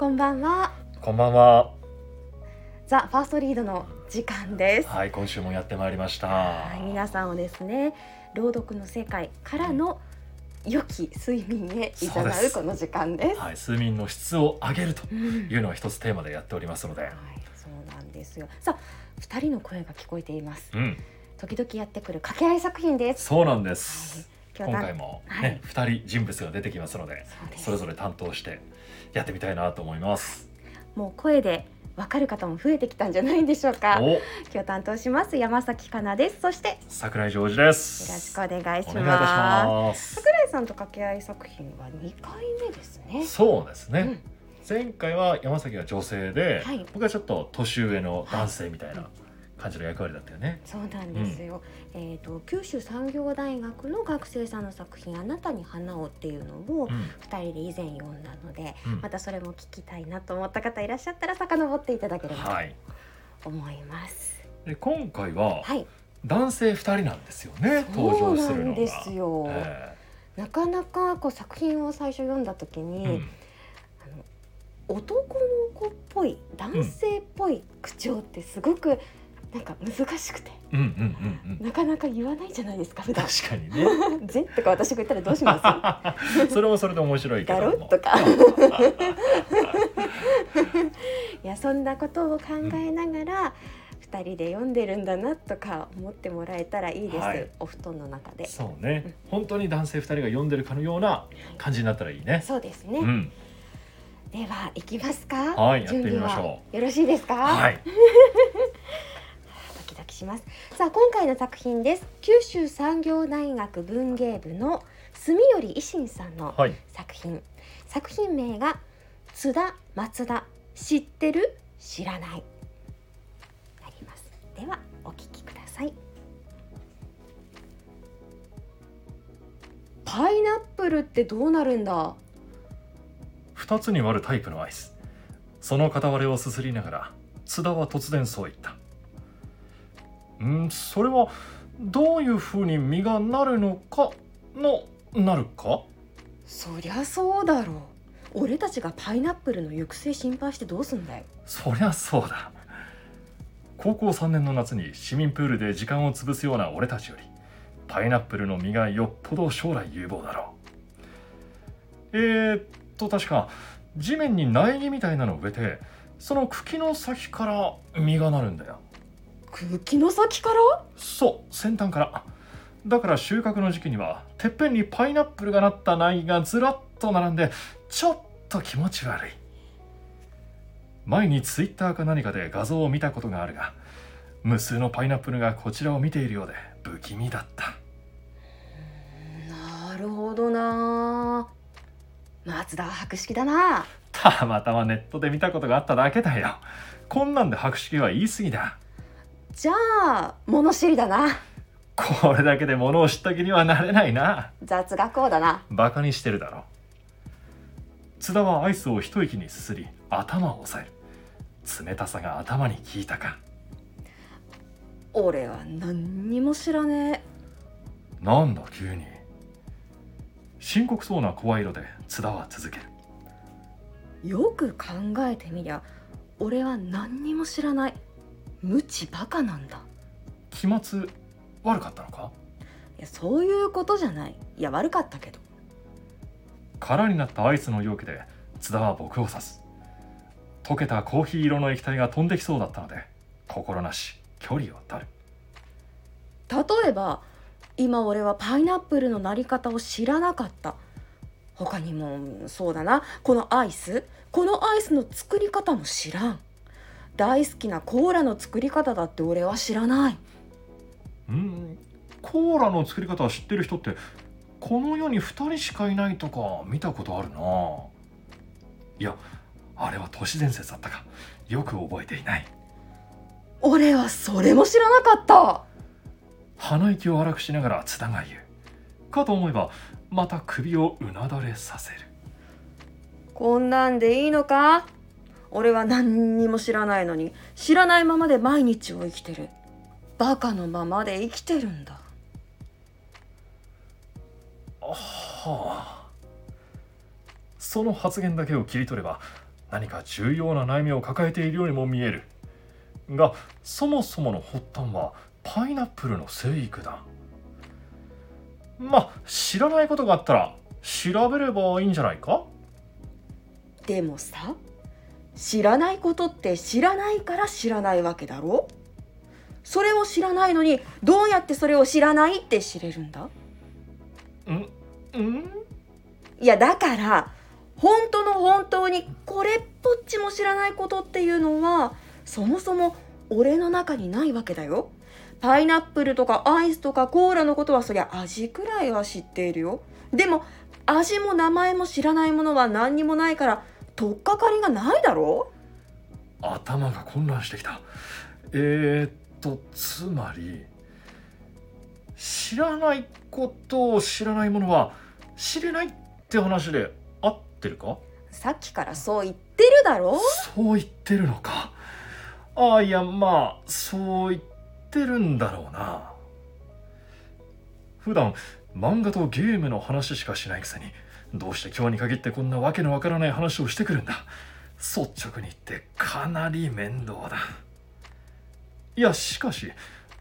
こんばんは。こんばんは。ザ・ファーストリードの時間です。はい、今週もやってまいりました。はい、皆さんをですね、朗読の世界からの良き睡眠へ誘そうですうこの時間です。はい、睡眠の質を上げるとうんいうのが一つテーマでやっておりますので。はい、そうなんですよ。さあ、二人の声が聞こえています。うん、時々やってくる掛け合い作品です。そうなんではいす。、今回もはいね、二、人人物が出てきますので、それぞれ担当してやってみたいなと思います。もう声でわかる方も増えてきたんじゃないでしょうか。お、今日担当します山崎かなです。そしてよ桜井ジョージです。ろしくお願いします。桜井さんと掛け合い作品は二回目ですね。そうですね。うん前回は山崎が女性で、はい僕はちょっと年上の男性みたいな感じの役割だったよね。そうなんですよ。えっ、と九州産業大学の学生さんの作品あなたに花をっていうのをうん、二人で以前読んだので、うんまたそれも聞きたいなと思った方いらっしゃったら遡っていただければはい。と思います。で今回ははい。男性二人なんですよね。登場するのが。そうなんですよ。えなかなかこう作品を最初読んだ時に、えうん男の子っぽい男性っぽい口調ってすごくなんか難しくてうんうんうんうん。なかなか言わないじゃないですか普段。確かにね。ぜとか私が言ったらどうします？それもそれで面白いけだども。ろとか いやそんなことを考えながら、二人で読んでるんだなとか思ってもらえたらいいです、はいお布団の中でそうね。本当に男性二人が読んでるかのような感じになったらいいね。そうですね、うん。では行きますか？はいやってみましょうよろしいですか？はい。ドキドキします。さあ今回の作品です。九州産業大学文芸部の住頼維新さんのはい。作品。作品名が津田松田知ってる知らない。なります。ではお聞きください。パイナップルってどうなるんだ？二つに割るタイプのアイス。その片割れをすすりながら、津田は突然そう言った。うん、それはどういうふうに実がなるのかのなるか？そりゃそうだろう。俺たちがパイナップルの行く末心配してどうすんだよ。そりゃそうだ。高校3年の夏に市民プールで時間を潰すような俺たちよりパイナップルの実がよっぽど将来有望だろう。えー、っと確か地面に苗木みたいなのを植えてその茎の先から実がなるんだよ茎の先から？そう先端から。だから収穫の時期にはてっぺんにパイナップルがなった苗木がずらっと並んでちょっと気持ち悪い。前にツイッターか何かで画像を見たことがあるが無数のパイナップルがこちらを見ているようで不気味だった。なるほどな。松田は博識だな。たまたまネットで見たことがあっただけだよ。こんなんで博識は言い過ぎだじゃあ物知りだな。これだけで物を知った気にはなれないな。雑学校だな。バカにしてるだろ。津田はアイスを一息にすすり頭を押さえる。冷たさが頭に効いたか。俺は何にも知らねなんだ急に。深刻そうな声色で津田は続ける。えよく考えてみりゃ俺は何にも知らない無知バカなんだ。期末悪かったのか？いやそういうことじゃない。いや悪かったけど。空になったアイスの容器で津田は僕を指す。溶けたコーヒー色の液体が飛んできそうだったので心なし距離を取る。例えば今俺はパイナップルのなり方を知らなかった。他にもそうだな。このアイス？このアイスの作り方も知らん大好きなコーラの作り方だって俺は知らない。うん。コーラの作り方を知ってる人ってこの世に2人しかいないとか見たことあるな。いやあれは都市伝説だったか。よく覚えていない。俺はそれも知らなかった。鼻息を荒くしながら津田が言う。かと思えばまた首をうなだれさせる。こんなんでいいのか？俺は何にも知らないのに知らないままで毎日を生きてる。バカのままで生きてるんだ。は。あその発言だけを切り取れば何か重要な悩みを抱えているようにも見える。がそもそもの発端はパイナップルの生育だ。まあ知らないことがあったら調べればいいんじゃないか？でもさ知らないことって知らないから知らないわけだろ？それを知らないのにどうやってそれを知らないって知れるんだ？ん？ん？いやだから本当の本当にこれっぽっちも知らないことっていうのはそもそも俺の中にないわけだよ。パイナップルとかアイスとかコーラのことはそりゃ味くらいは知っているよ。でも味も名前も知らないものは何にもないから取っかかりがないだろ？頭が混乱してきた。えー、っとつまり知らないことを知らないものは知れないって話で合ってるか？さっきからそう言ってるだろ？そう言ってるのか？ああいやまあそう言ってるんだろうな。普段漫画とゲームの話しかしないくせにどうして今日に限ってこんなわけのわからない話をしてくるんだ。率直に言ってかなり面倒だ。いやしかし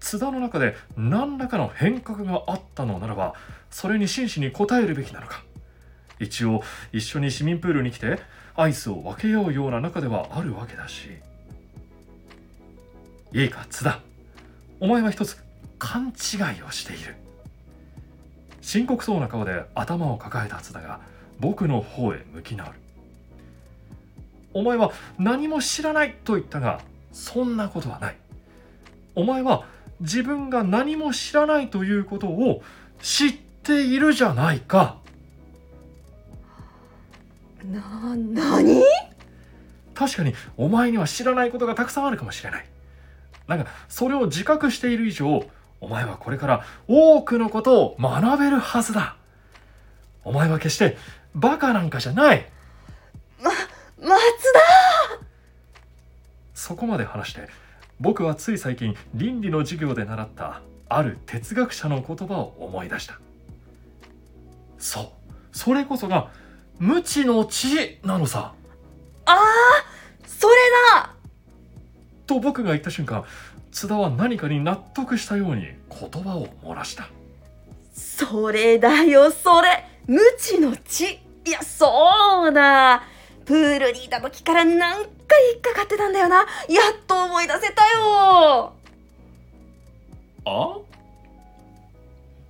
津田の中で何らかの変革があったのならばそれに真摯に応えるべきなのか。一応一緒に市民プールに来てアイスを分けようような仲ではあるわけだし。いいか津田。お前は一つ勘違いをしている。深刻そうな顔で頭を抱えた津田が僕の方へ向き直る。お前は何も知らないと言ったがそんなことはない。お前は自分が何も知らないということを知っているじゃないか。な、なに確かにお前には知らないことがたくさんあるかもしれない。なんかそれを自覚している以上お前はこれから多くのことを学べるはずだ。お前は決してバカなんかじゃない。ま、松田！そこまで話して僕はつい最近倫理の授業で習ったある哲学者の言葉を思い出した。そう。それこそが無知の知なのさ。ああそれだ！と僕が言った瞬間津田は何かに納得したように言葉を漏らした。それだよそれ。無知の知。いやそうだ。プールにいた時から何回引っかかってたんだよな。やっと思い出せたよ。あ？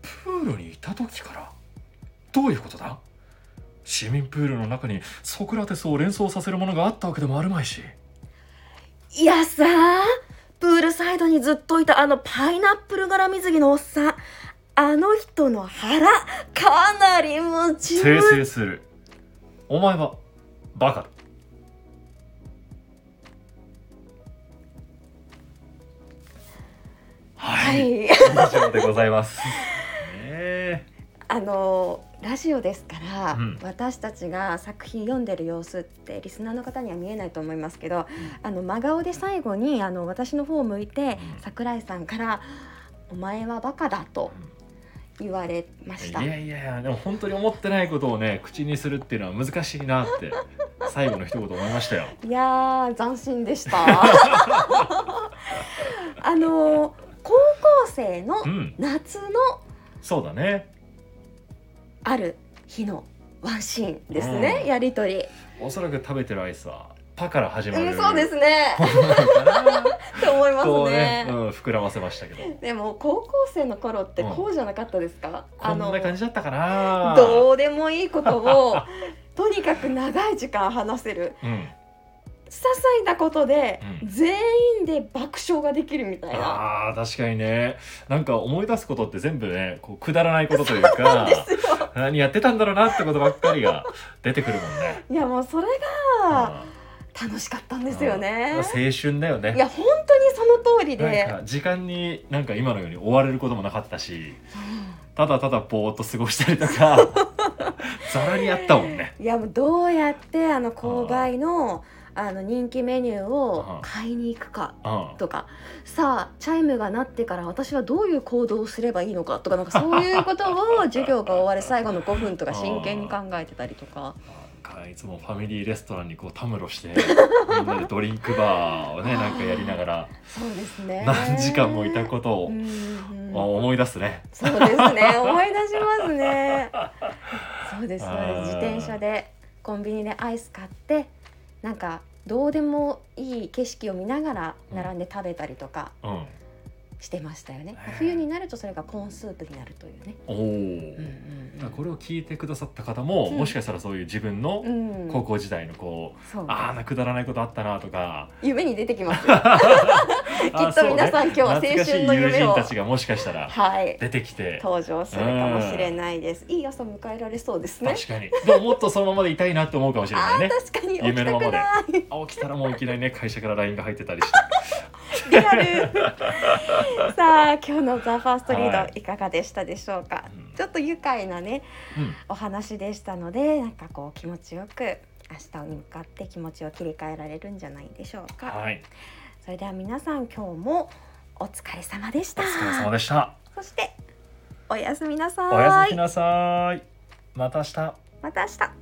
プールにいた時から？どういうことだ？市民プールの中にソクラテスを連想させるものがあったわけでもあるまいし。いやさプールサイドにずっといたあのパイナップル柄水着のおっさん。あの人の腹かなり夢中訂正する。お前はバカだ。ははい、い。以上でございます。ねえ。あのラジオですから、うん私たちが作品読んでる様子ってリスナーの方には見えないと思いますけど、あの真顔で最後にあの私の方を向いて、うん桜井さんから「お前はバカだ」と言われました。いやいやいやでも本当に思ってないことをね口にするっていうのは難しいなって 最後の一言思いましたよ。いやー斬新でした。あの高校生のうん夏のそうだね。ある日のワンシーンですね、うんやりとり。おそらく食べてるアイスはパから始まる。うん、そうですね。ものなのかなって思いますねね、うん、膨らませましたけど。でも高校生の頃ってこうじゃなかったですか、こんな感じだったかな。どうでもいいことをとにかく長い時間話せるうん。些細なことでうん全員で爆笑ができるみたいな、ああ確かにねなんか思い出すことって全部ねこうくだらないことというかですよ何やってたんだろうなってことばっかりが出てくるもんね。いやもうそれが楽しかったんですよねうん青春だよね。いや本当にその通りで時間になんか今のように追われることもなかったしただただぼーっと過ごしたりとか ざらにあったもんね。いやもうどうやってあの購買のあの人気メニューを買いに行くかうん。とか。さあチャイムが鳴ってから私はどういう行動をすればいいのかとかなんかそういうことを授業が終わる最後の5分とか真剣に考えてたりとか。かいつもファミリーレストランにこうたむろして みんなでドリンクバーをねなんかやりながらそうですね。何時間もいたことを思い出すね。そうですね。思い出しますね。そうですそうです。自転車でコンビニでアイス買ってなんかどうでもいい景色を見ながら並んで食べたりとか。うん、してましたよね、へー冬になるとそれがコーンスープになるというね、おお、うんうんこれを聞いてくださった方も、うん。もしかしたらそういう自分の高校時代のこう、そう。ああなくだらないことあったなとか。夢に出てきますよ。きっと皆さん今日は青春の夢を。たちがもしかしたらはい。出てきて。登場するかもしれないです。いい朝迎えられそうですね。確かに。でももっとそのままでいたいなって思うかもしれないね。確かに夢のままで 起きたらもういきなりね会社から LINE が入ってたりしてリアル。さあ今日の「ザ・ファーストリード、はい。い、かがでしたでしょうか、うん。ちょっと愉快なねうん。お話でしたのでなんかこう気持ちよく明日に向かって気持ちを切り替えられるんじゃないでしょうか、はい。それでは皆さん今日もお疲れ様でした。お疲れ様でした。そしておやすみなさい。おやすみなさい。また明日。また明日